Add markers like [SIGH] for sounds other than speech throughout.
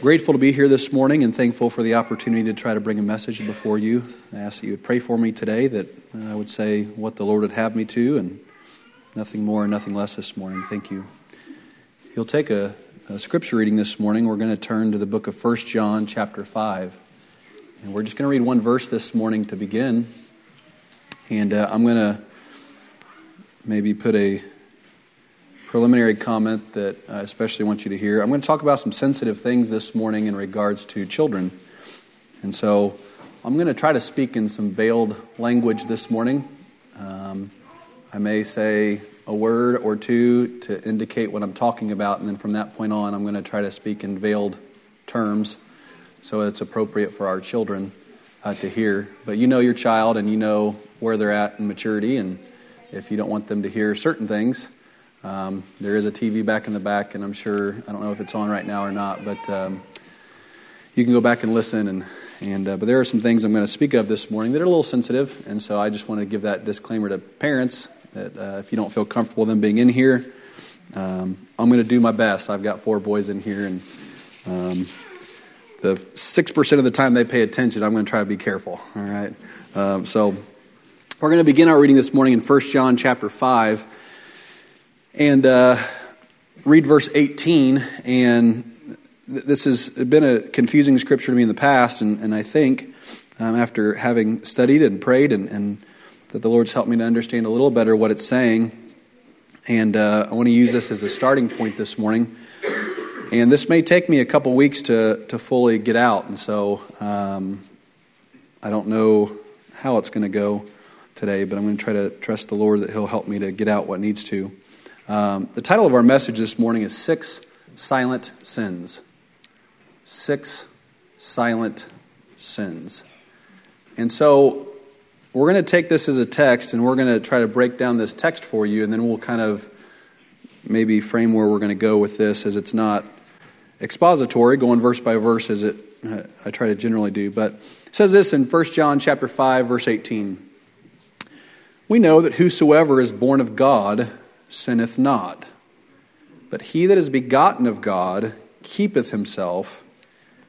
Grateful to be here this morning and thankful for the opportunity to try to bring a message before you. I ask that you would pray for me today, that I would say what the Lord would have me to, and nothing more and nothing less this morning. Thank you. You'll take a, a scripture reading this morning. We're going to turn to the book of 1 John, chapter 5. And we're just going to read one verse this morning to begin. And uh, I'm going to maybe put a preliminary comment that I especially want you to hear. I'm going to talk about some sensitive things this morning in regards to children. And so I'm going to try to speak in some veiled language this morning. Um, I may say a word or two to indicate what I'm talking about, and then from that point on, I'm going to try to speak in veiled terms so it's appropriate for our children uh, to hear. But you know your child and you know where they're at in maturity, and if you don't want them to hear certain things, um, there is a TV back in the back, and I'm sure, I don't know if it's on right now or not, but um, you can go back and listen. And, and, uh, but there are some things I'm going to speak of this morning that are a little sensitive, and so I just want to give that disclaimer to parents that uh, if you don't feel comfortable them being in here, um, I'm going to do my best. I've got four boys in here, and um, the 6% of the time they pay attention, I'm going to try to be careful, all right? Um, so we're going to begin our reading this morning in 1 John chapter 5 and uh, read verse 18. And this has been a confusing scripture to me in the past, and, and I think um, after having studied and prayed, and, and, that the Lord's helped me to understand a little better what it's saying. And uh, I want to use this as a starting point this morning. And this may take me a couple weeks to, to fully get out, and so um, I don't know how it's going to go today, but I'm going to try to trust the Lord that He'll help me to get out what needs to. Um, the title of our message this morning is Six Silent Sins. Six Silent Sins. And so we're going to take this as a text and we're going to try to break down this text for you, and then we'll kind of maybe frame where we're going to go with this as it's not expository, going verse by verse as it uh, I try to generally do. But it says this in 1 John chapter 5, verse 18. We know that whosoever is born of God sinneth not. But he that is begotten of God keepeth himself,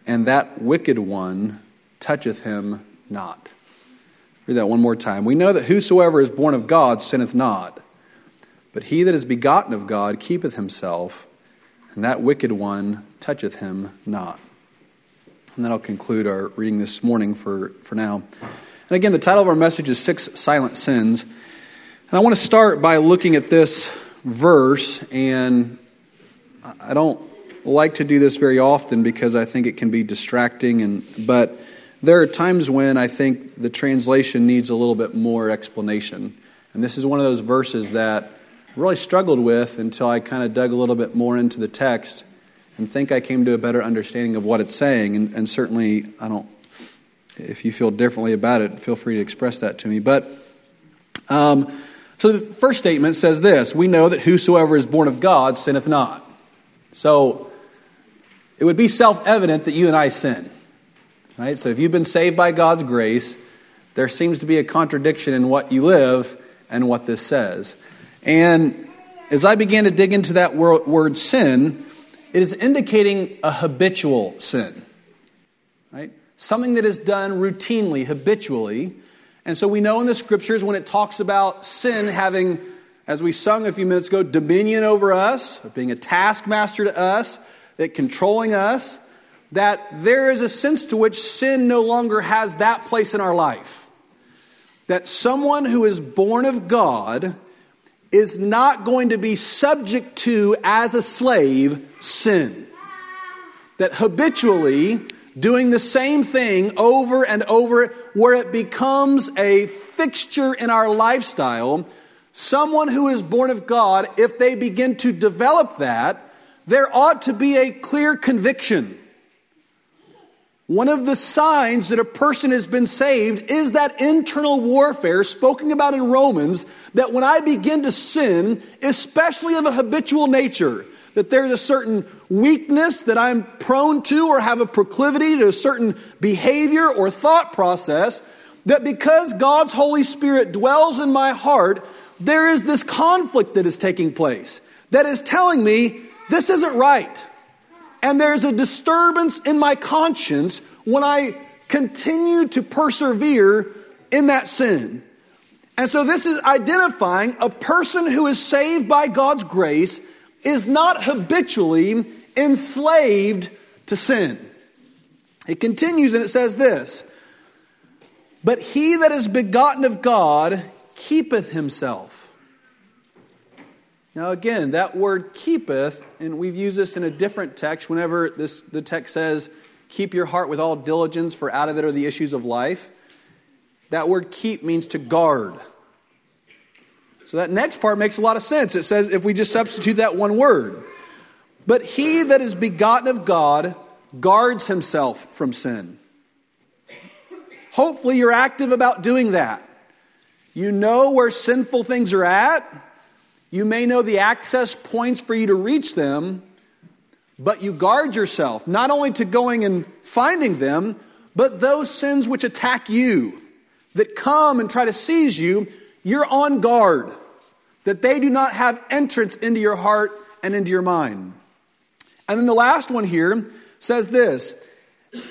and that wicked one toucheth him not. Read that one more time. We know that whosoever is born of God sinneth not. But he that is begotten of God keepeth himself, and that wicked one toucheth him not. And that'll conclude our reading this morning for, for now. And again, the title of our message is Six Silent Sins. And I want to start by looking at this verse, and I don't like to do this very often because I think it can be distracting, and, but there are times when I think the translation needs a little bit more explanation. And this is one of those verses that I really struggled with until I kind of dug a little bit more into the text and think I came to a better understanding of what it's saying. And, and certainly, I don't, if you feel differently about it, feel free to express that to me. But um, so the first statement says this We know that whosoever is born of God sinneth not. So it would be self evident that you and I sin. Right? So if you've been saved by God's grace, there seems to be a contradiction in what you live and what this says. And as I began to dig into that word, word sin, it is indicating a habitual sin. Right? Something that is done routinely, habitually, and so we know in the scriptures when it talks about sin having, as we sung a few minutes ago, dominion over us, being a taskmaster to us, that controlling us, that there is a sense to which sin no longer has that place in our life. That someone who is born of God is not going to be subject to, as a slave, sin. That habitually, doing the same thing over and over, where it becomes a fixture in our lifestyle, someone who is born of God, if they begin to develop that, there ought to be a clear conviction. One of the signs that a person has been saved is that internal warfare spoken about in Romans that when I begin to sin, especially of a habitual nature, that there's a certain weakness that I'm prone to or have a proclivity to a certain behavior or thought process, that because God's Holy Spirit dwells in my heart, there is this conflict that is taking place that is telling me this isn't right. And there's a disturbance in my conscience when I continue to persevere in that sin. And so this is identifying a person who is saved by God's grace is not habitually enslaved to sin. It continues and it says this But he that is begotten of God keepeth himself. Now, again, that word keepeth, and we've used this in a different text whenever this, the text says, Keep your heart with all diligence, for out of it are the issues of life. That word keep means to guard. So that next part makes a lot of sense. It says, if we just substitute that one word, but he that is begotten of God guards himself from sin. Hopefully, you're active about doing that. You know where sinful things are at. You may know the access points for you to reach them, but you guard yourself not only to going and finding them, but those sins which attack you, that come and try to seize you, you're on guard, that they do not have entrance into your heart and into your mind. And then the last one here says this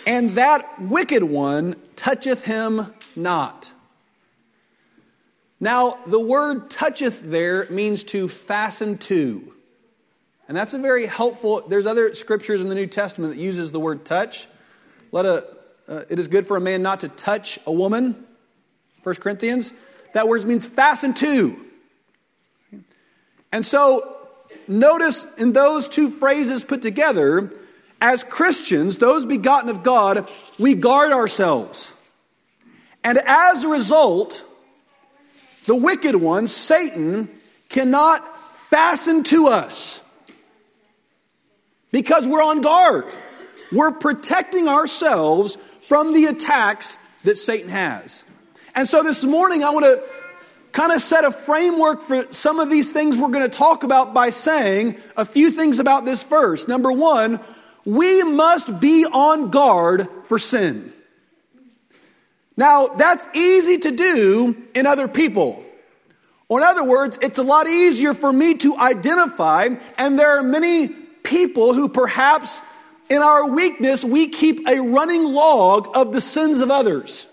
And that wicked one toucheth him not. Now, the word toucheth there means to fasten to. And that's a very helpful, there's other scriptures in the New Testament that uses the word touch. Let a, uh, it is good for a man not to touch a woman, 1 Corinthians. That word means fasten to. And so, notice in those two phrases put together, as Christians, those begotten of God, we guard ourselves. And as a result, the wicked one, Satan, cannot fasten to us because we're on guard. We're protecting ourselves from the attacks that Satan has. And so this morning, I want to kind of set a framework for some of these things we're going to talk about by saying a few things about this verse. Number one, we must be on guard for sin. Now, that's easy to do in other people. Or, in other words, it's a lot easier for me to identify, and there are many people who perhaps in our weakness we keep a running log of the sins of others.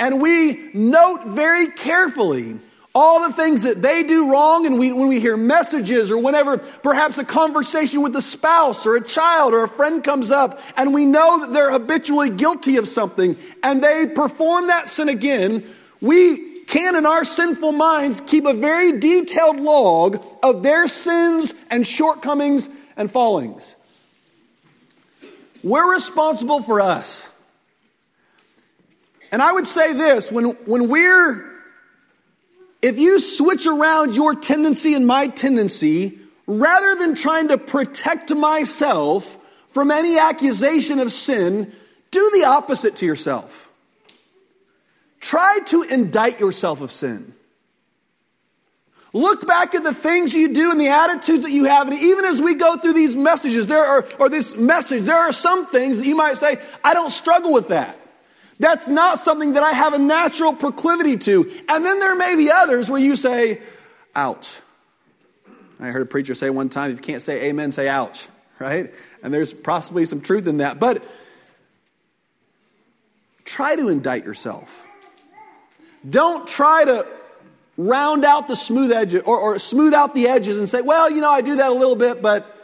And we note very carefully all the things that they do wrong, and we, when we hear messages or whenever perhaps a conversation with a spouse or a child or a friend comes up, and we know that they're habitually guilty of something, and they perform that sin again, we can, in our sinful minds, keep a very detailed log of their sins and shortcomings and fallings. We're responsible for us. And I would say this when, when we're if you switch around your tendency and my tendency, rather than trying to protect myself from any accusation of sin, do the opposite to yourself. Try to indict yourself of sin. Look back at the things you do and the attitudes that you have. And even as we go through these messages, there are, or this message, there are some things that you might say, I don't struggle with that. That's not something that I have a natural proclivity to. And then there may be others where you say, ouch. I heard a preacher say one time, if you can't say amen, say ouch, [LAUGHS] right? And there's possibly some truth in that. But try to indict yourself. Don't try to round out the smooth edges or, or smooth out the edges and say, well, you know, I do that a little bit, but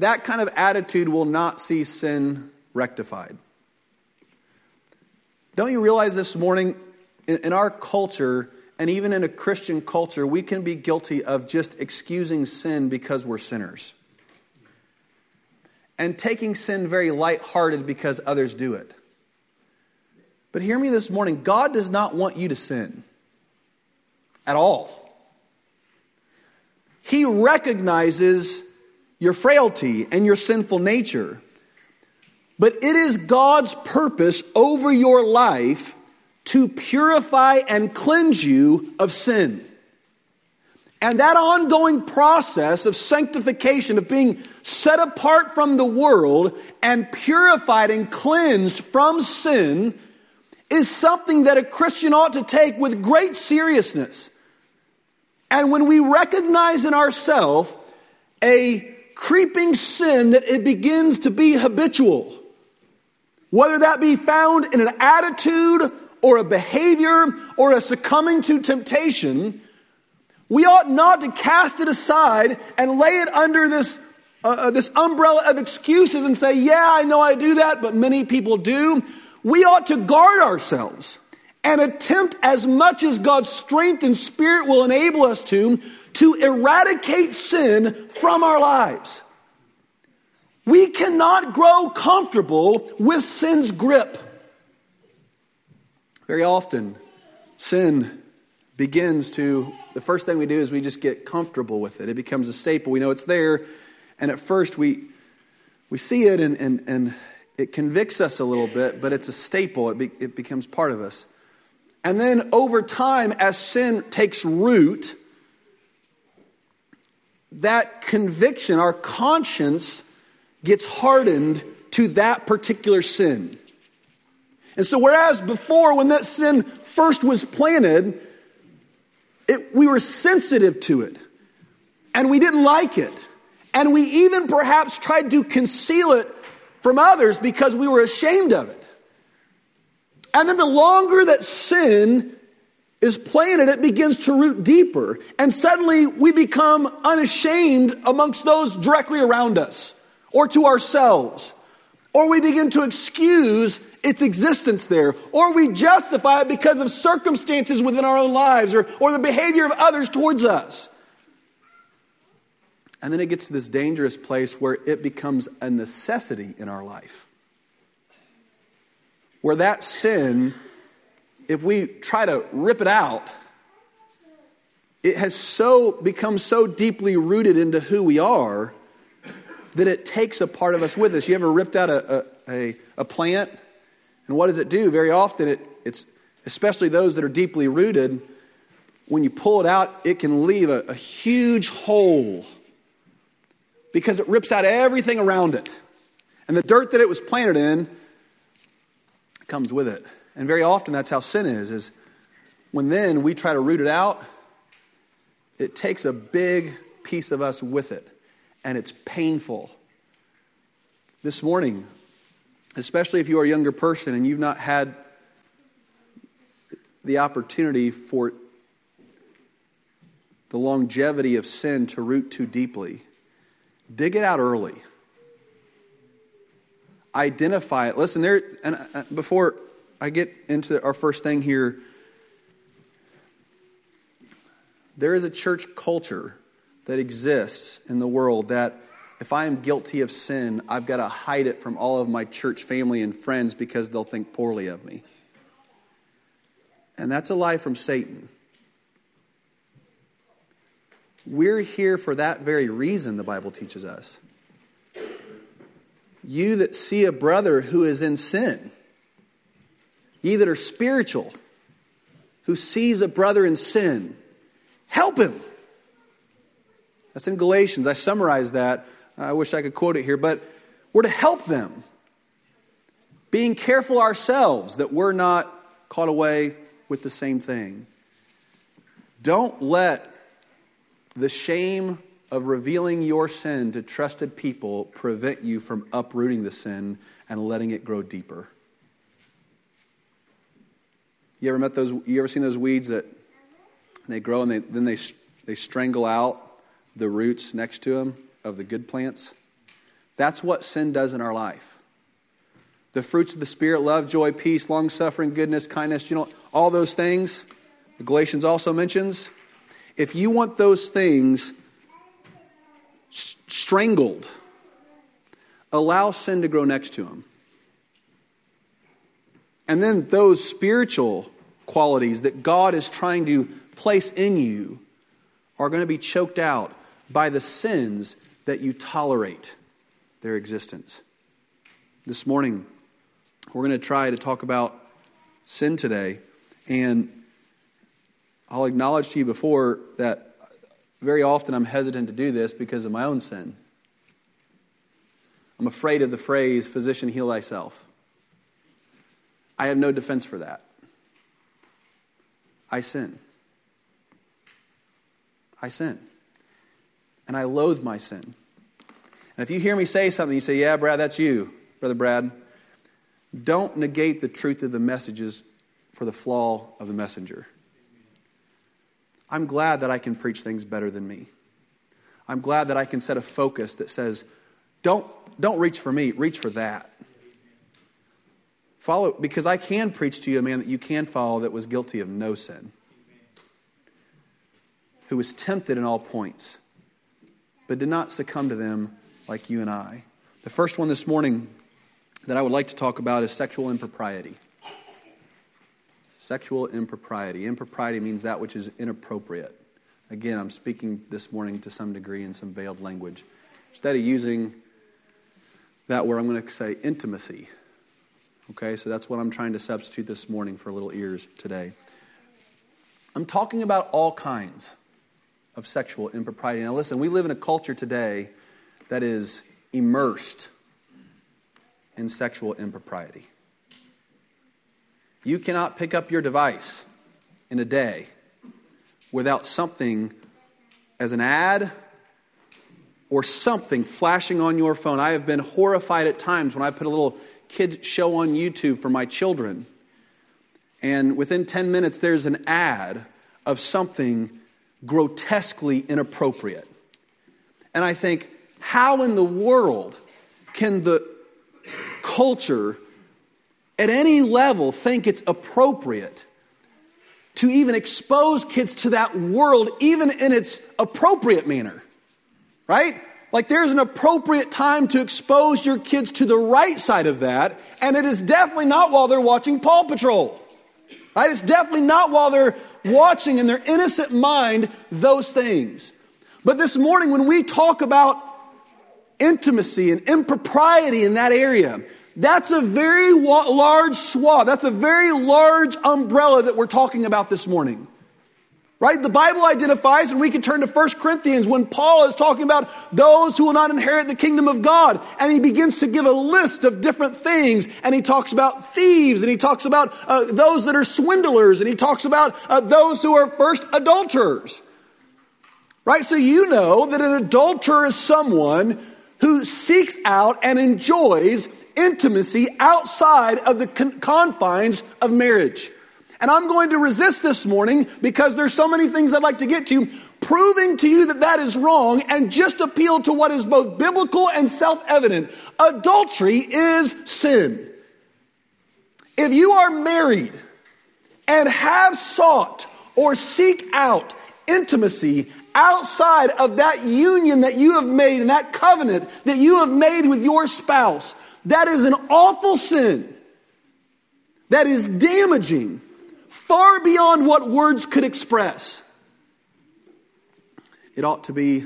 that kind of attitude will not see sin rectified. Don't you realize this morning, in our culture, and even in a Christian culture, we can be guilty of just excusing sin because we're sinners. And taking sin very lighthearted because others do it. But hear me this morning God does not want you to sin at all. He recognizes your frailty and your sinful nature. But it is God's purpose over your life to purify and cleanse you of sin. And that ongoing process of sanctification, of being set apart from the world and purified and cleansed from sin, is something that a Christian ought to take with great seriousness. And when we recognize in ourselves a creeping sin that it begins to be habitual. Whether that be found in an attitude or a behavior or a succumbing to temptation, we ought not to cast it aside and lay it under this, uh, uh, this umbrella of excuses and say, Yeah, I know I do that, but many people do. We ought to guard ourselves and attempt as much as God's strength and spirit will enable us to, to eradicate sin from our lives. We cannot grow comfortable with sin's grip. Very often, sin begins to, the first thing we do is we just get comfortable with it. It becomes a staple. We know it's there. And at first, we, we see it and, and, and it convicts us a little bit, but it's a staple. It, be, it becomes part of us. And then over time, as sin takes root, that conviction, our conscience, gets hardened to that particular sin. And so, whereas before, when that sin first was planted, it, we were sensitive to it and we didn't like it. And we even perhaps tried to conceal it from others because we were ashamed of it. And then the longer that sin is planted, it begins to root deeper. And suddenly we become unashamed amongst those directly around us or to ourselves. Or we begin to excuse its existence there. Or we justify it because of circumstances within our own lives or, or the behavior of others towards us. And then it gets to this dangerous place where it becomes a necessity in our life. Where that sin, if we try to rip it out, it has so become so deeply rooted into who we are that it takes a part of us with us. You ever ripped out a, a, a, plant? And what does it do? Very often, it, it's especially those that are deeply rooted, when you pull it out, it can leave a, a huge hole because it rips out everything around it. And the dirt that it was planted in comes with it. And very often that's how sin is, is when then we try to root it out, it takes a big piece of us with it and it's painful. This morning, especially if you are a younger person and you've not had the opportunity for the longevity of sin to root too deeply, dig it out early. Identify it. Listen, there, and uh, before I get into our first thing here, there is a church culture that exists in the world that if I am guilty of sin, I've got to hide it from all of my church family and friends because they'll think poorly of me. And that's a lie from Satan. We're here for that very reason, the Bible teaches us. You that see a brother who is in sin, ye that are spiritual, who sees a brother in sin, help him. That's in Galatians. I summarized that. I wish I could quote it here, but we're to help them. Being careful ourselves that we're not caught away with the same thing. Don't let the shame of revealing your sin to trusted people prevent you from uprooting the sin and letting it grow deeper. You ever met those? You ever seen those weeds that they grow and they, then they, they strangle out the roots next to them of the good plants. That's what sin does in our life. The fruits of the Spirit love, joy, peace, long suffering, goodness, kindness, you know, all those things. Galatians also mentions. If you want those things strangled, allow sin to grow next to them. And then those spiritual qualities that God is trying to place in you are going to be choked out by the sins that you tolerate their existence. This morning, we're going to try to talk about sin today. And I'll acknowledge to you before that very often I'm hesitant to do this because of my own sin. I'm afraid of the phrase, physician, heal thyself. I have no defense for that. I sin. I sin and I loathe my sin. And if you hear me say something, you say, Yeah, Brad, that's you, Brother Brad. Don't negate the truth of the messages for the flaw of the messenger. I'm glad that I can preach things better than me. I'm glad that I can set a focus that says, don't, don't reach for me, reach for that. Follow, because I can preach to you a man that you can follow that was guilty of no sin, who was tempted in all points, but did not succumb to them like you and I. The first one this morning that I would like to talk about is sexual impropriety. Sexual impropriety. Impropriety means that which is inappropriate. Again, I'm speaking this morning to some degree in some veiled language. Instead of using that word, I'm going to say intimacy. Okay, so that's what I'm trying to substitute this morning for little ears today. I'm talking about all kinds of sexual impropriety. Now, listen, we live in a culture today that is immersed in sexual impropriety. You cannot pick up your device in a day without something as an ad or something flashing on your phone. I have been horrified at times when I put a little kids show on YouTube for my children. And within 10 minutes, there's an ad of something grotesquely inappropriate. And I think, how in the world can the culture at any level think it's appropriate to even expose kids to that world, even in its appropriate manner? Right? Like there's an appropriate time to expose your kids to the right side of that, and it is definitely not while they're watching Paw Patrol. Right? It's definitely not while they're watching in their innocent mind those things. But this morning, when we talk about intimacy and impropriety in that area, that's a very large swath. That's a very large umbrella that we're talking about this morning. Right? The Bible identifies, and we can turn to 1 Corinthians when Paul is talking about those who will not inherit the kingdom of God. And he begins to give a list of different things. And he talks about thieves, and he talks about uh, those that are swindlers, and he talks about uh, those who are first adulterers. Right? So you know that an adulterer is someone who seeks out and enjoys intimacy outside of the con- confines of marriage. And I'm going to resist this morning because there's so many things I'd like to get to, proving to you that that is wrong and just appeal to what is both biblical and self evident. Adultery is sin. If you are married and have sought or seek out intimacy outside of that union that you have made and that covenant that you have made with your spouse, that is an awful sin. That is damaging far beyond what words could express. It ought to be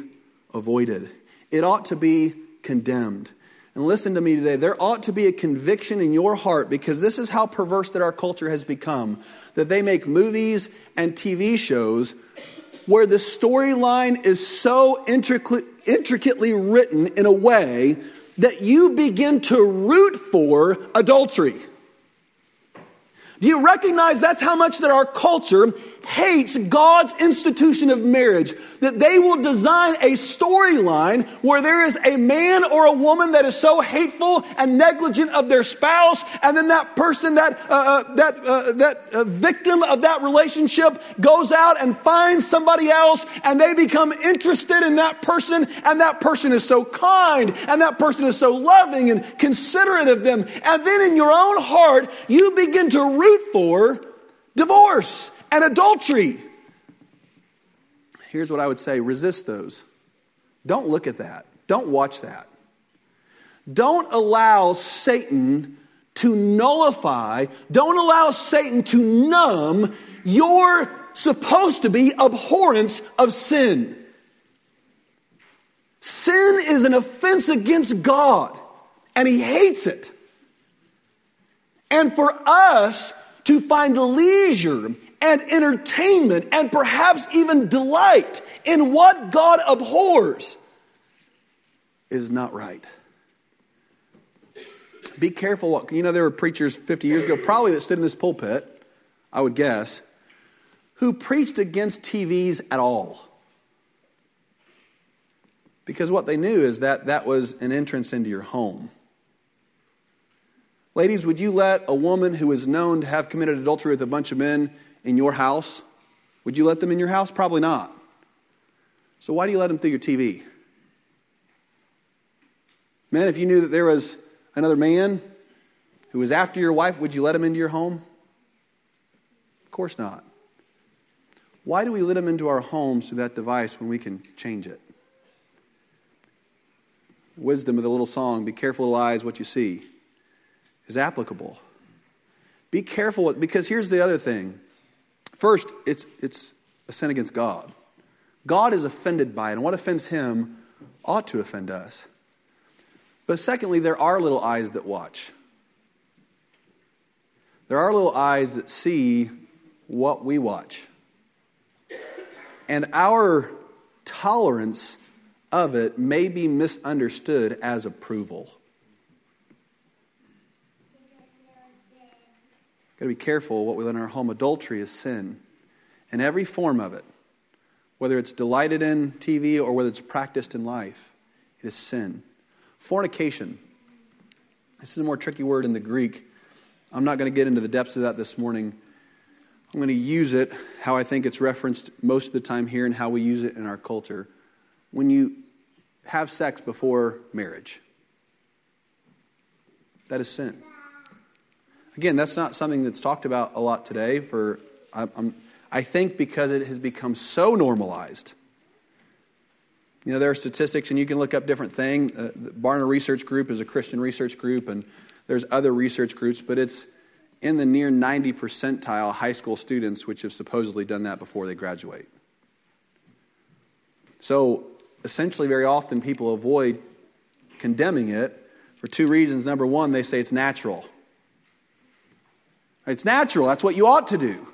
avoided, it ought to be condemned. And listen to me today, there ought to be a conviction in your heart because this is how perverse that our culture has become that they make movies and TV shows where the storyline is so intricately written in a way that you begin to root for adultery. Do you recognize that's how much that our culture hates God's institution of marriage? That they will design a storyline where there is a man or a woman that is so hateful and negligent of their spouse, and then that person, that uh, uh, that uh, that uh, victim of that relationship, goes out and finds somebody else, and they become interested in that person, and that person is so kind, and that person is so loving and considerate of them, and then in your own heart you begin to root root for divorce and adultery. Here's what I would say resist those. Don't look at that. Don't watch that. Don't allow Satan to nullify, don't allow Satan to numb your supposed to be abhorrence of sin. Sin is an offense against God, and He hates it. And for us to find leisure and entertainment and perhaps even delight in what God abhors is not right. Be careful what, you know, there were preachers 50 years ago, probably that stood in this pulpit, I would guess, who preached against TVs at all. Because what they knew is that that was an entrance into your home. Ladies, would you let a woman who is known to have committed adultery with a bunch of men in your house? Would you let them in your house? Probably not. So why do you let them through your TV? Men, if you knew that there was another man who was after your wife, would you let him into your home? Of course not. Why do we let him into our homes through that device when we can change it? Wisdom of the little song, be careful, little eyes, what you see, is applicable. Be careful, because here's the other thing. First, it's, it's a sin against God. God is offended by it, and what offends him ought to offend us. But secondly, there are little eyes that watch. There are little eyes that see what we watch. And our tolerance of it may be misunderstood as approval. Got to be careful what we let in our home. Adultery is sin, in every form of it, whether it's delighted in TV or whether it's practiced in life. It is sin. Fornication. This is a more tricky word in the Greek. I'm not going to get into the depths of that this morning. I'm going to use it how I think it's referenced most of the time here and how we use it in our culture. When you have sex before marriage, that is sin. Again, that's not something that's talked about a lot today. For I'm, I think because it has become so normalized. You know, there are statistics, and you can look up different things. Uh, the Barna Research Group is a Christian research group, and there's other research groups, but it's in the near 90 percentile high school students which have supposedly done that before they graduate. So, essentially, very often people avoid condemning it for two reasons. Number one, they say it's natural. It's natural, that's what you ought to do.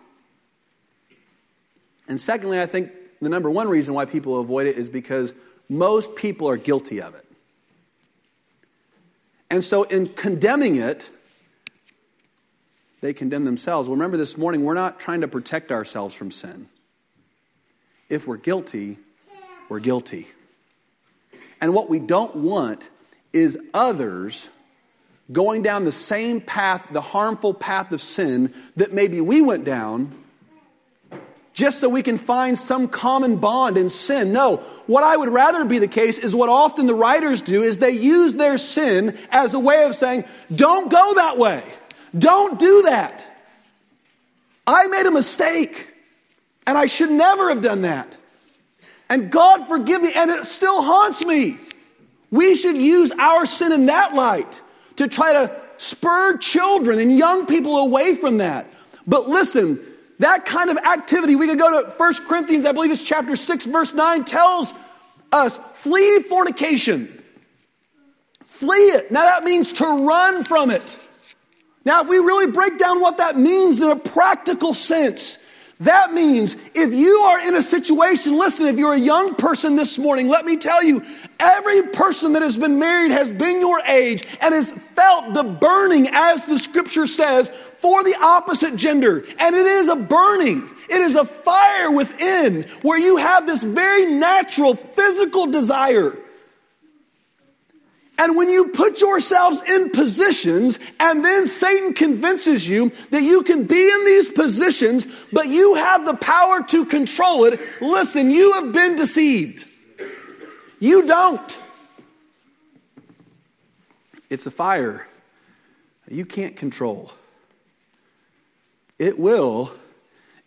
And secondly, I think the number one reason why people avoid it is because most people are guilty of it. And so, in condemning it, they condemn themselves. Well, remember this morning, we're not trying to protect ourselves from sin. If we're guilty, we're guilty. And what we don't want is others going down the same path, the harmful path of sin that maybe we went down, just so we can find some common bond in sin. No, what I would rather be the case is what often the writers do is they use their sin as a way of saying, don't go that way. Don't do that. I made a mistake and I should never have done that. And God forgive me, and it still haunts me. We should use our sin in that light to try to spur children and young people away from that. But listen, that kind of activity, we could go to 1 Corinthians, I believe it's chapter 6, verse 9, tells us flee fornication. Flee it. Now that means to run from it. Now, if we really break down what that means in a practical sense, that means if you are in a situation, listen, if you're a young person this morning, let me tell you, every person that has been married has been your age and has felt the burning, as the scripture says, for the opposite gender. And it is a burning, it is a fire within where you have this very natural physical desire and when you put yourselves in positions and then Satan convinces you that you can be in these positions, but you have the power to control it, listen, you have been deceived. You don't. It's a fire you can't control. It will,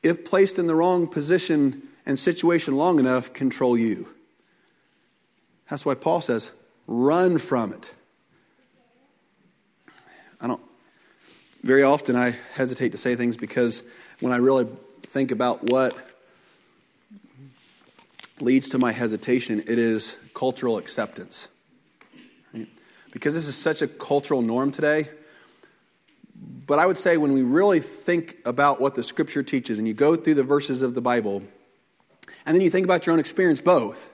if placed in the wrong position and situation long enough, control you. That's why Paul says, Run from it. I don't, very often I hesitate to say things because when I really think about what leads to my hesitation, it is cultural acceptance. Because this is such a cultural norm today. But I would say when we really think about what the scripture teaches and you go through the verses of the Bible, and then you think about your own experience, both,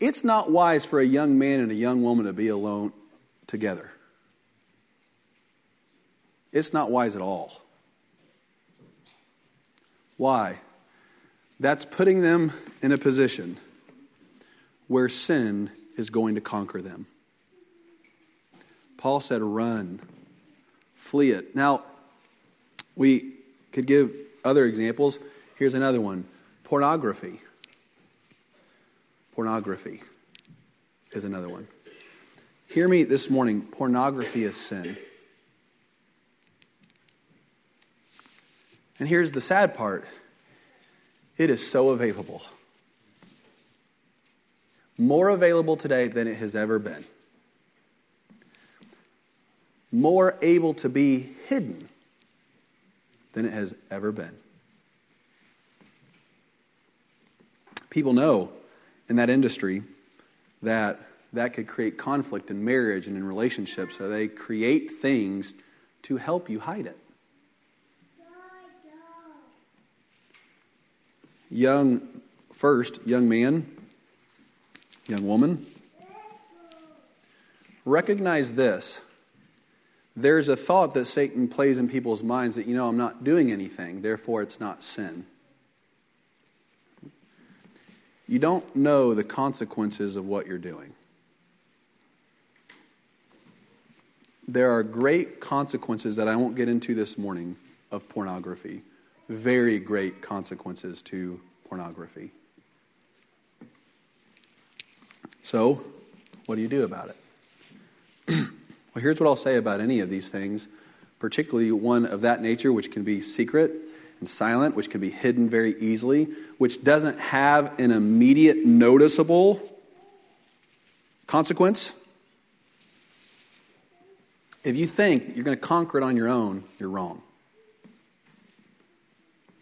it's not wise for a young man and a young woman to be alone together. It's not wise at all. Why? That's putting them in a position where sin is going to conquer them. Paul said, run, flee it. Now, we could give other examples. Here's another one pornography. Pornography is another one. Hear me this morning pornography is sin. And here's the sad part it is so available. More available today than it has ever been. More able to be hidden than it has ever been. People know in that industry that that could create conflict in marriage and in relationships, so they create things to help you hide it. Young, first, young man, young woman, recognize this. There's a thought that Satan plays in people's minds that, you know, I'm not doing anything, therefore it's not sin. You don't know the consequences of what you're doing. There are great consequences that I won't get into this morning of pornography very great consequences to pornography. So, what do you do about it? [CLEARS THROAT] well, here's what I'll say about any of these things, particularly one of that nature, which can be secret and silent, which can be hidden very easily, which doesn't have an immediate noticeable consequence. If you think you're going to conquer it on your own, you're wrong.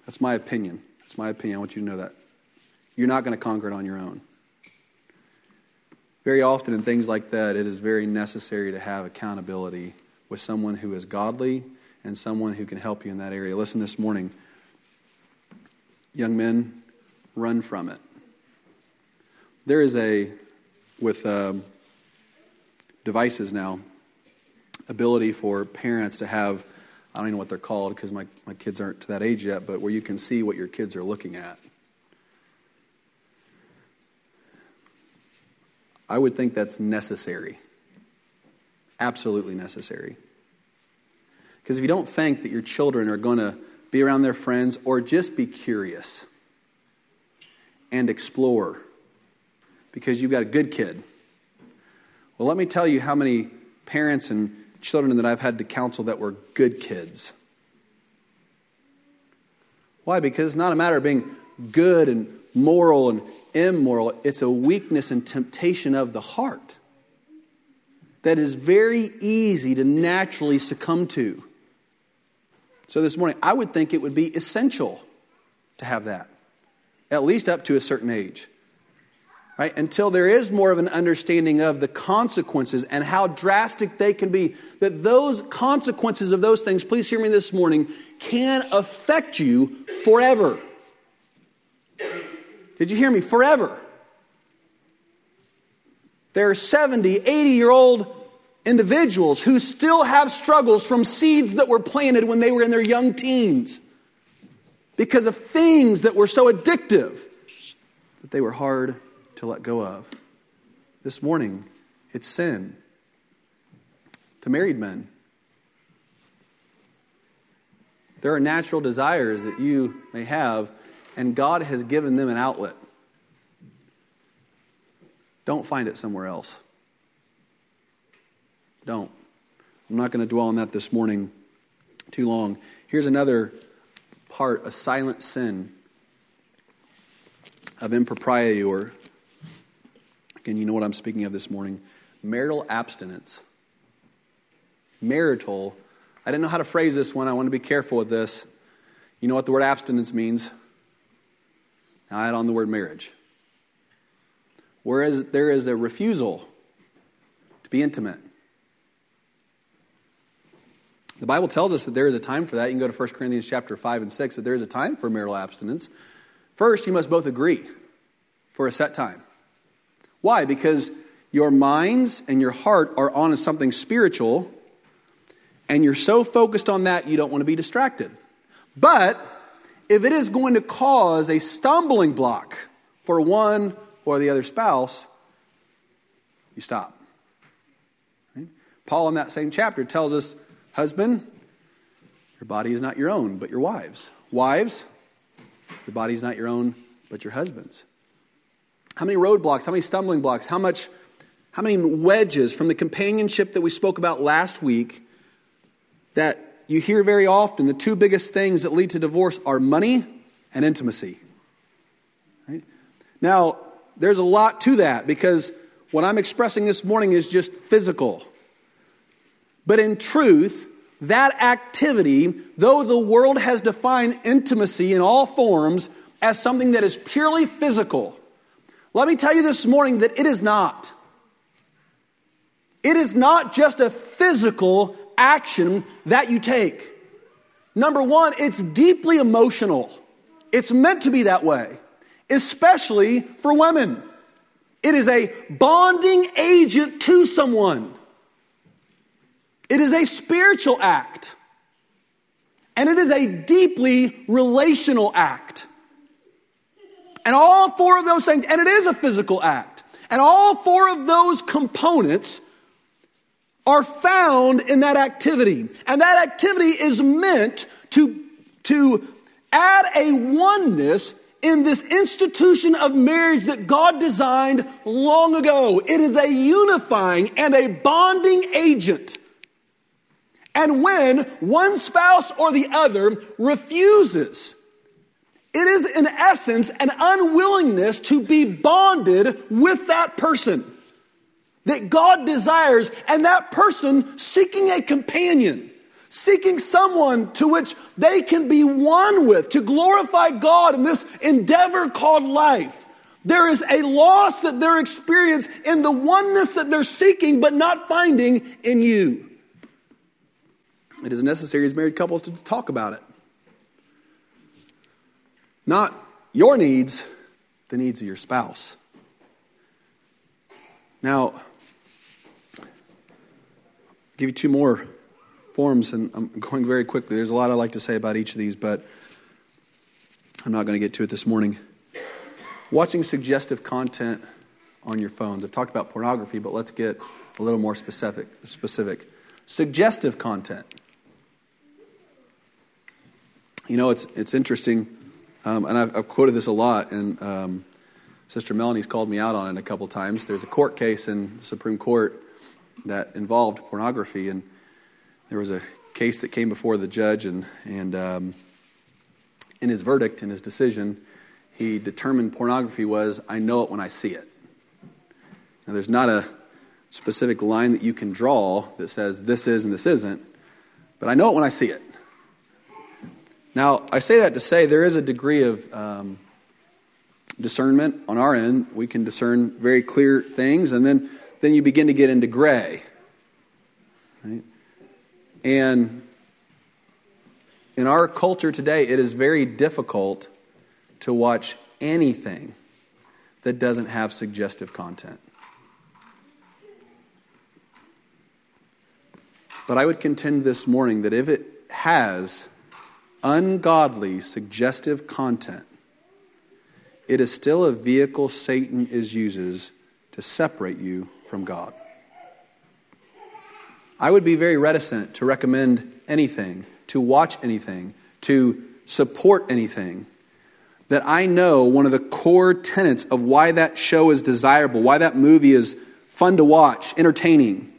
That's my opinion. That's my opinion. I want you to know that. You're not going to conquer it on your own. Very often in things like that, it is very necessary to have accountability with someone who is godly and someone who can help you in that area. Listen this morning. Young men, run from it. There is a, with uh, devices now, ability for parents to have I don't even know what they're called because my, my kids aren't to that age yet, but where you can see what your kids are looking at. I would think that's necessary. Absolutely necessary. Because if you don't think that your children are going to be around their friends or just be curious and explore because you've got a good kid. Well, let me tell you how many parents and children that I've had to counsel that were good kids. Why? Because it's not a matter of being good and moral and immoral, it's a weakness and temptation of the heart that is very easy to naturally succumb to. So this morning, I would think it would be essential to have that, at least up to a certain age right? Until there is more of an understanding of the consequences and how drastic they can be, that those consequences of those things, please hear me this morning, can affect you forever. Did you hear me? Forever. There are 70, 80 year old individuals who still have struggles from seeds that were planted when they were in their young teens because of things that were so addictive that they were hard to let go of. This morning, it's sin. To married men, there are natural desires that you may have, and God has given them an outlet. Don't find it somewhere else. Don't. I'm not going to dwell on that this morning too long. Here's another part a silent sin of impropriety or again, you know what I'm speaking of this morning marital abstinence. Marital, I didn't know how to phrase this one. I want to be careful with this. You know what the word abstinence means? Now add on the word marriage. Whereas there is a refusal to be intimate. The Bible tells us that there is a time for that. You can go to 1 Corinthians chapter 5 and 6, that there is a time for marital abstinence. First, you must both agree for a set time. Why? Because your minds and your heart are on something spiritual, and you're so focused on that you don't want to be distracted. But if it is going to cause a stumbling block for one or the other spouse, you stop. Paul, in that same chapter, tells us husband, your body is not your own, but your wives. Wives, your body is not your own, but your husband's. How many roadblocks, how many stumbling blocks, how much how many wedges from the companionship that we spoke about last week that you hear very often the two biggest things that lead to divorce are money and intimacy. Right? Now, there's a lot to that because what I'm expressing this morning is just physical. But in truth, that activity, though the world has defined intimacy in all forms as something that is purely physical, let me tell you this morning that it is not. It is not just a physical action that you take. Number one, it's deeply emotional. It's meant to be that way, especially for women. It is a bonding agent to someone. It is a spiritual act. And it is a deeply relational act. And all four of those things, and it is a physical act. And all four of those components are found in that activity. And that activity is meant to, to add a oneness in this institution of marriage that God designed long ago. It is a unifying and a bonding agent. And when one spouse or the other refuses, it is in essence an unwillingness to be bonded with that person that God desires, and that person seeking a companion, seeking someone to which they can be one with, to glorify God in this endeavor called life. There is a loss that they're experiencing in the oneness that they're seeking but not finding in you. It is necessary as married couples to talk about it. Not your needs, the needs of your spouse. Now, I'll give you two more forms, and I'm going very quickly. There's a lot I'd like to say about each of these, but I'm not going to get to it this morning. Watching suggestive content on your phones. I've talked about pornography, but let's get a little more specific. specific. Suggestive content. You know, it's, it's interesting, um, and I've, I've, quoted this a lot, and um, Sister Melanie's called me out on it a couple times. There's a court case in the Supreme Court that involved pornography. And there was a case that came before the judge, and, and um, in his verdict, in his decision, he determined pornography was, I know it when I see it. Now, there's not a specific line that you can draw that says this is and this isn't, but I know it when I see it. Now, I say that to say there is a degree of um, discernment on our end. We can discern very clear things, and then then you begin to get into gray. Right? And in our culture today, it is very difficult to watch anything that doesn't have suggestive content. But I would contend this morning that if it has ungodly, suggestive content, it is still a vehicle Satan is uses to separate you from God. I would be very reticent to recommend anything, to watch anything, to support anything that I know one of the core tenets of why that show is desirable, why that movie is fun to watch, entertaining,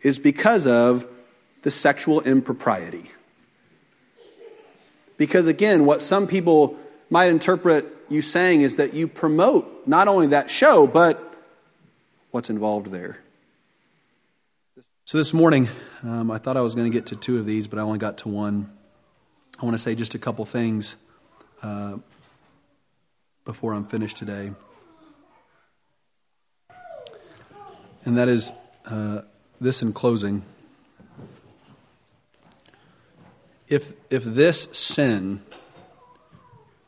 is because of the sexual impropriety. Because again, what some people might interpret you saying is that you promote not only that show, but what's involved there. So this morning, um, I thought I was going to get to two of these, but I only got to one. I want to say just a couple things uh, before I'm finished today. And that is uh, this in closing. If, if this sin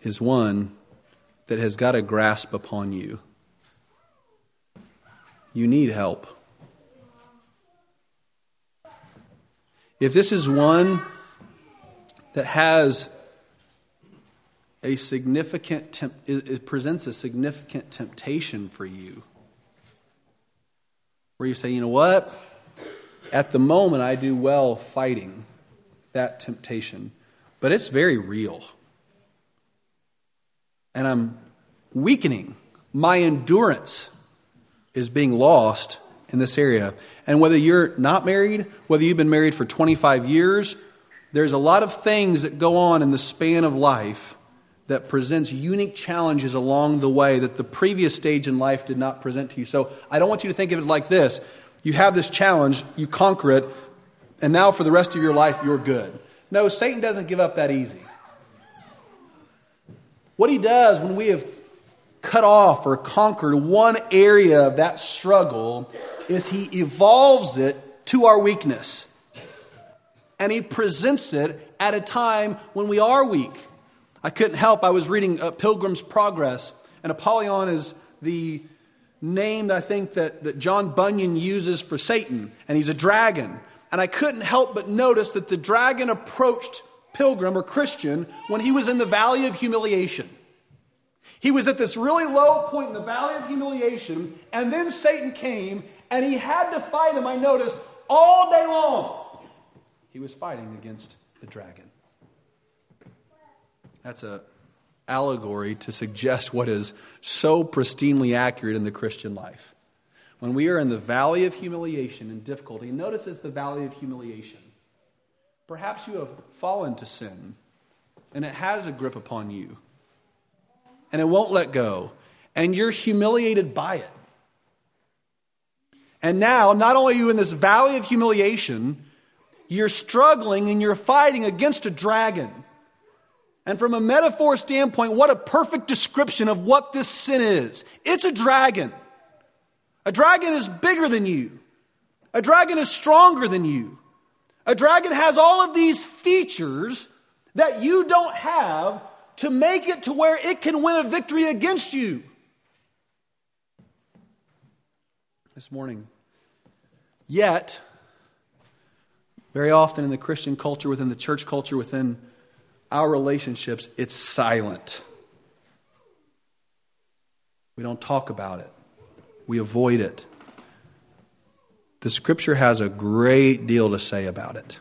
is one that has got a grasp upon you, you need help. If this is one that has a significant, temp- it presents a significant temptation for you, where you say, you know what? At the moment, I do well fighting that temptation, but it's very real. And I'm weakening. My endurance is being lost in this area. And whether you're not married, whether you've been married for 25 years, there's a lot of things that go on in the span of life that presents unique challenges along the way that the previous stage in life did not present to you. So I don't want you to think of it like this. You have this challenge, you conquer it, and now for the rest of your life, you're good. No, Satan doesn't give up that easy. What he does when we have cut off or conquered one area of that struggle is he evolves it to our weakness. And he presents it at a time when we are weak. I couldn't help, I was reading uh, Pilgrim's Progress, and Apollyon is the name I think that, that John Bunyan uses for Satan, and he's a dragon. And I couldn't help but notice that the dragon approached Pilgrim or Christian when he was in the valley of humiliation. He was at this really low point in the valley of humiliation, and then Satan came and he had to fight him, I noticed, all day long. He was fighting against the dragon. That's a allegory to suggest what is so pristinely accurate in the Christian life. When we are in the valley of humiliation and difficulty, notice it's the valley of humiliation. Perhaps you have fallen to sin and it has a grip upon you and it won't let go, and you're humiliated by it. And now, not only are you in this valley of humiliation, you're struggling and you're fighting against a dragon. And from a metaphor standpoint, what a perfect description of what this sin is. It's a dragon. A dragon is bigger than you. A dragon is stronger than you. A dragon has all of these features that you don't have to make it to where it can win a victory against you. This morning. Yet, very often in the Christian culture, within the church culture, within our relationships, it's silent. We don't talk about it, we avoid it. The scripture has a great deal to say about it.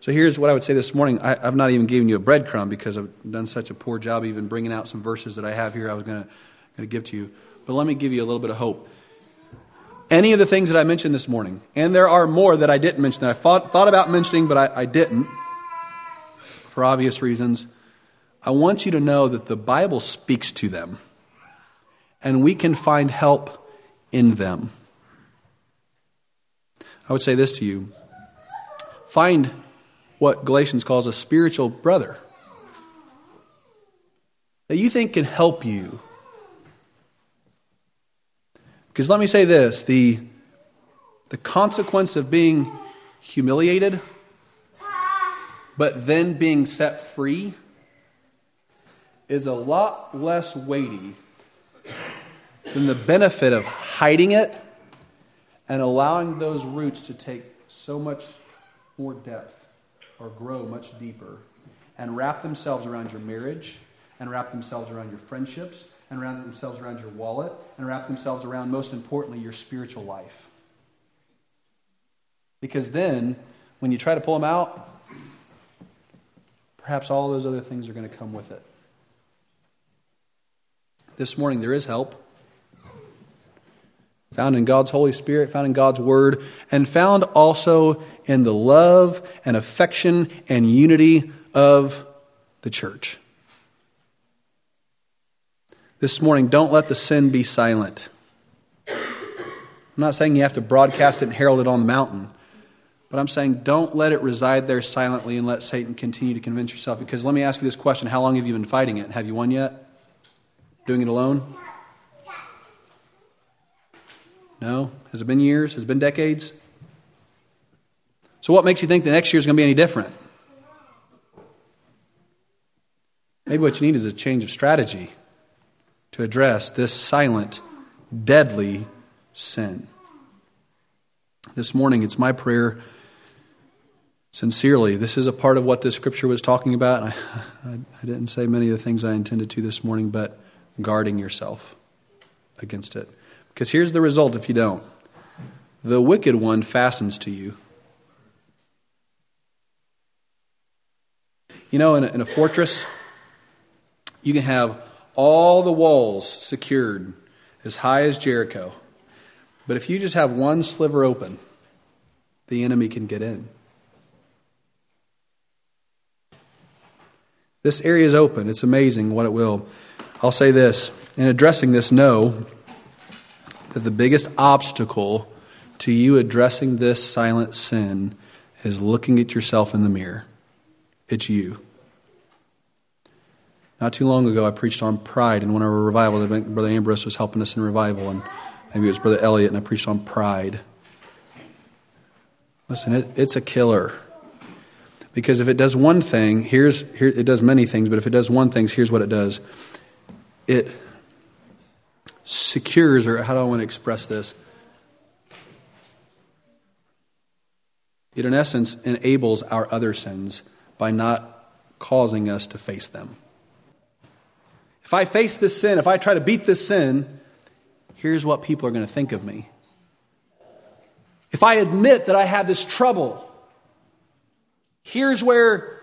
So here's what I would say this morning. I, have not even given you a breadcrumb because I've done such a poor job even bringing out some verses that I have here I was going to give to you. But let me give you a little bit of hope. Any of the things that I mentioned this morning, and there are more that I didn't mention that I thought, thought about mentioning, but I, I didn't for obvious reasons. I want you to know that the Bible speaks to them, and we can find help in them. I would say this to you find what Galatians calls a spiritual brother that you think can help you. Because let me say this the, the consequence of being humiliated, but then being set free, is a lot less weighty than the benefit of hiding it and allowing those roots to take so much more depth or grow much deeper and wrap themselves around your marriage and wrap themselves around your friendships and wrap themselves around your wallet and wrap themselves around, most importantly, your spiritual life. Because then, when you try to pull them out, perhaps all those other things are going to come with it. This morning, there is help found in God's Holy Spirit, found in God's Word, and found also in the love and affection and unity of the church. This morning, don't let the sin be silent. I'm not saying you have to broadcast it and herald it on the mountain, but I'm saying don't let it reside there silently and let Satan continue to convince yourself. Because let me ask you this question How long have you been fighting it? Have you won yet? Doing it alone? No? Has it been years? Has it been decades? So, what makes you think the next year is going to be any different? Maybe what you need is a change of strategy to address this silent, deadly sin. This morning, it's my prayer, sincerely. This is a part of what this scripture was talking about. I, [LAUGHS] I, I didn't say many of the things I intended to this morning, but guarding yourself against it Because here's the result if you don't the wicked one fastens to you. You know, in a, in a fortress, you can have all the walls secured as high as Jericho. But if you just have one sliver open, the enemy can get in. This area is open. It's amazing what it will. I'll say this in addressing this, know that the biggest obstacle to you addressing this silent sin is looking at yourself in the mirror. It's you. Not too long ago, I preached on pride in one of our revivals. Brother Ambrose was helping us in revival, and maybe it was Brother Elliot, and I preached on pride. Listen, it, it's a killer. Because if it does one thing, here's here, it does many things, but if it does one thing, here's what it does. It secures, or how do I want to express this? It, in essence, enables our other sins by not causing us to face them. If I face this sin, if I try to beat this sin, here's what people are going to think of me. If I admit that I have this trouble, here's where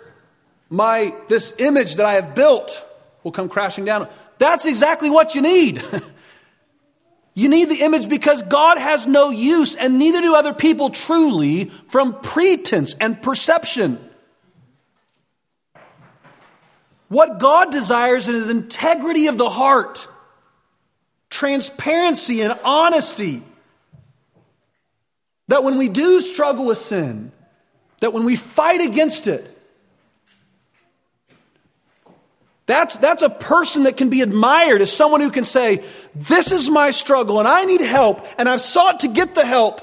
my this image that I have built will come crashing down. That's exactly what you need. [LAUGHS] You need the image because God has no use, and neither do other people truly, from pretense and perception. What God desires is integrity of the heart, transparency, and honesty. That when we do struggle with sin, that when we fight against it, That's, that's a person that can be admired as someone who can say, This is my struggle and I need help and I've sought to get the help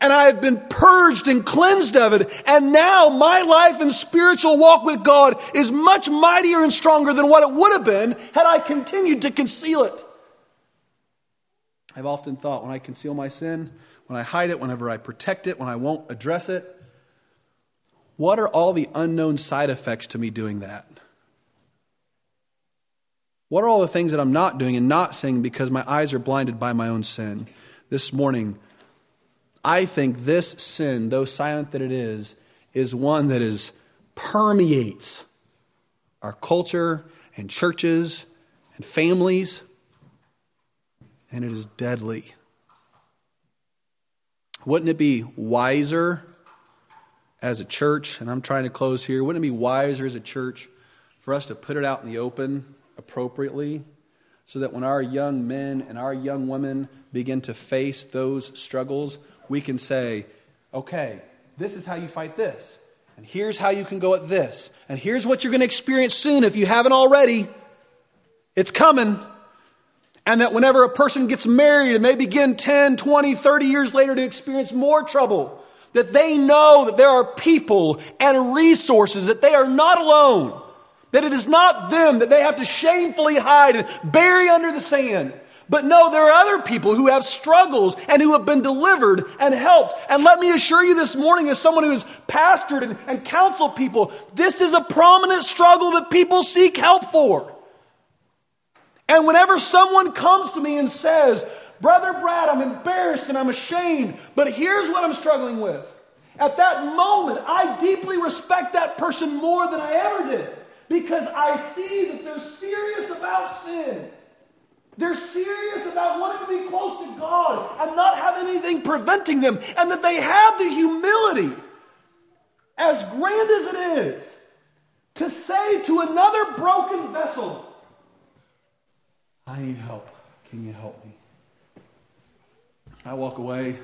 and I have been purged and cleansed of it. And now my life and spiritual walk with God is much mightier and stronger than what it would have been had I continued to conceal it. I've often thought when I conceal my sin, when I hide it, whenever I protect it, when I won't address it, what are all the unknown side effects to me doing that? What are all the things that I'm not doing and not saying because my eyes are blinded by my own sin? This morning, I think this sin, though silent that it is, is one that is permeates our culture and churches and families, and it is deadly. Wouldn't it be wiser as a church, and I'm trying to close here, wouldn't it be wiser as a church for us to put it out in the open appropriately so that when our young men and our young women begin to face those struggles, we can say, okay, this is how you fight this. And here's how you can go at this. And here's what you're going to experience soon if you haven't already. It's coming. And that whenever a person gets married and they begin 10, 20, 30 years later to experience more trouble, that they know that there are people and resources, that they are not alone that it is not them that they have to shamefully hide and bury under the sand. But no, there are other people who have struggles and who have been delivered and helped. And let me assure you this morning, as someone who has pastored and, and counseled people, this is a prominent struggle that people seek help for. And whenever someone comes to me and says, Brother Brad, I'm embarrassed and I'm ashamed, but here's what I'm struggling with. At that moment, I deeply respect that person more than I ever did because I see that they're serious about sin. They're serious about wanting to be close to God and not have anything preventing them, and that they have the humility, as grand as it is, to say to another broken vessel, I need help. Can you help me? I walk away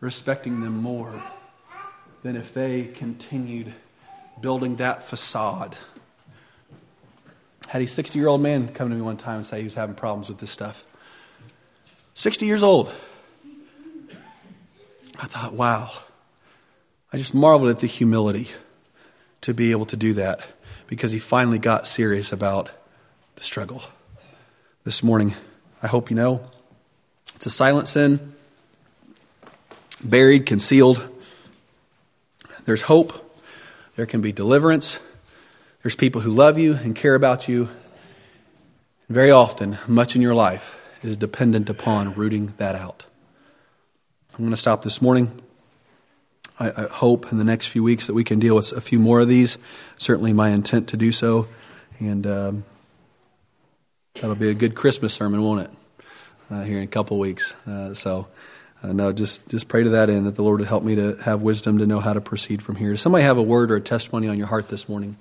respecting them more than if they continued building that facade had a 60 year old man come to me one time and say he was having problems with this stuff. 60 years old. I thought, wow. I just marveled at the humility to be able to do that because he finally got serious about the struggle. This morning, I hope you know, it's a silent sin, buried, concealed. There's hope, there can be deliverance, there's people who love you and care about you. Very often, much in your life is dependent upon rooting that out. I'm going to stop this morning. I, I, hope in the next few weeks that we can deal with a few more of these. Certainly, my intent to do so. And um, that'll be a good Christmas sermon, won't it? Uh, here in a couple weeks. Uh, so, uh, no, just just pray to that end that the Lord would help me to have wisdom to know how to proceed from here. Does somebody have a word or a testimony on your heart this morning?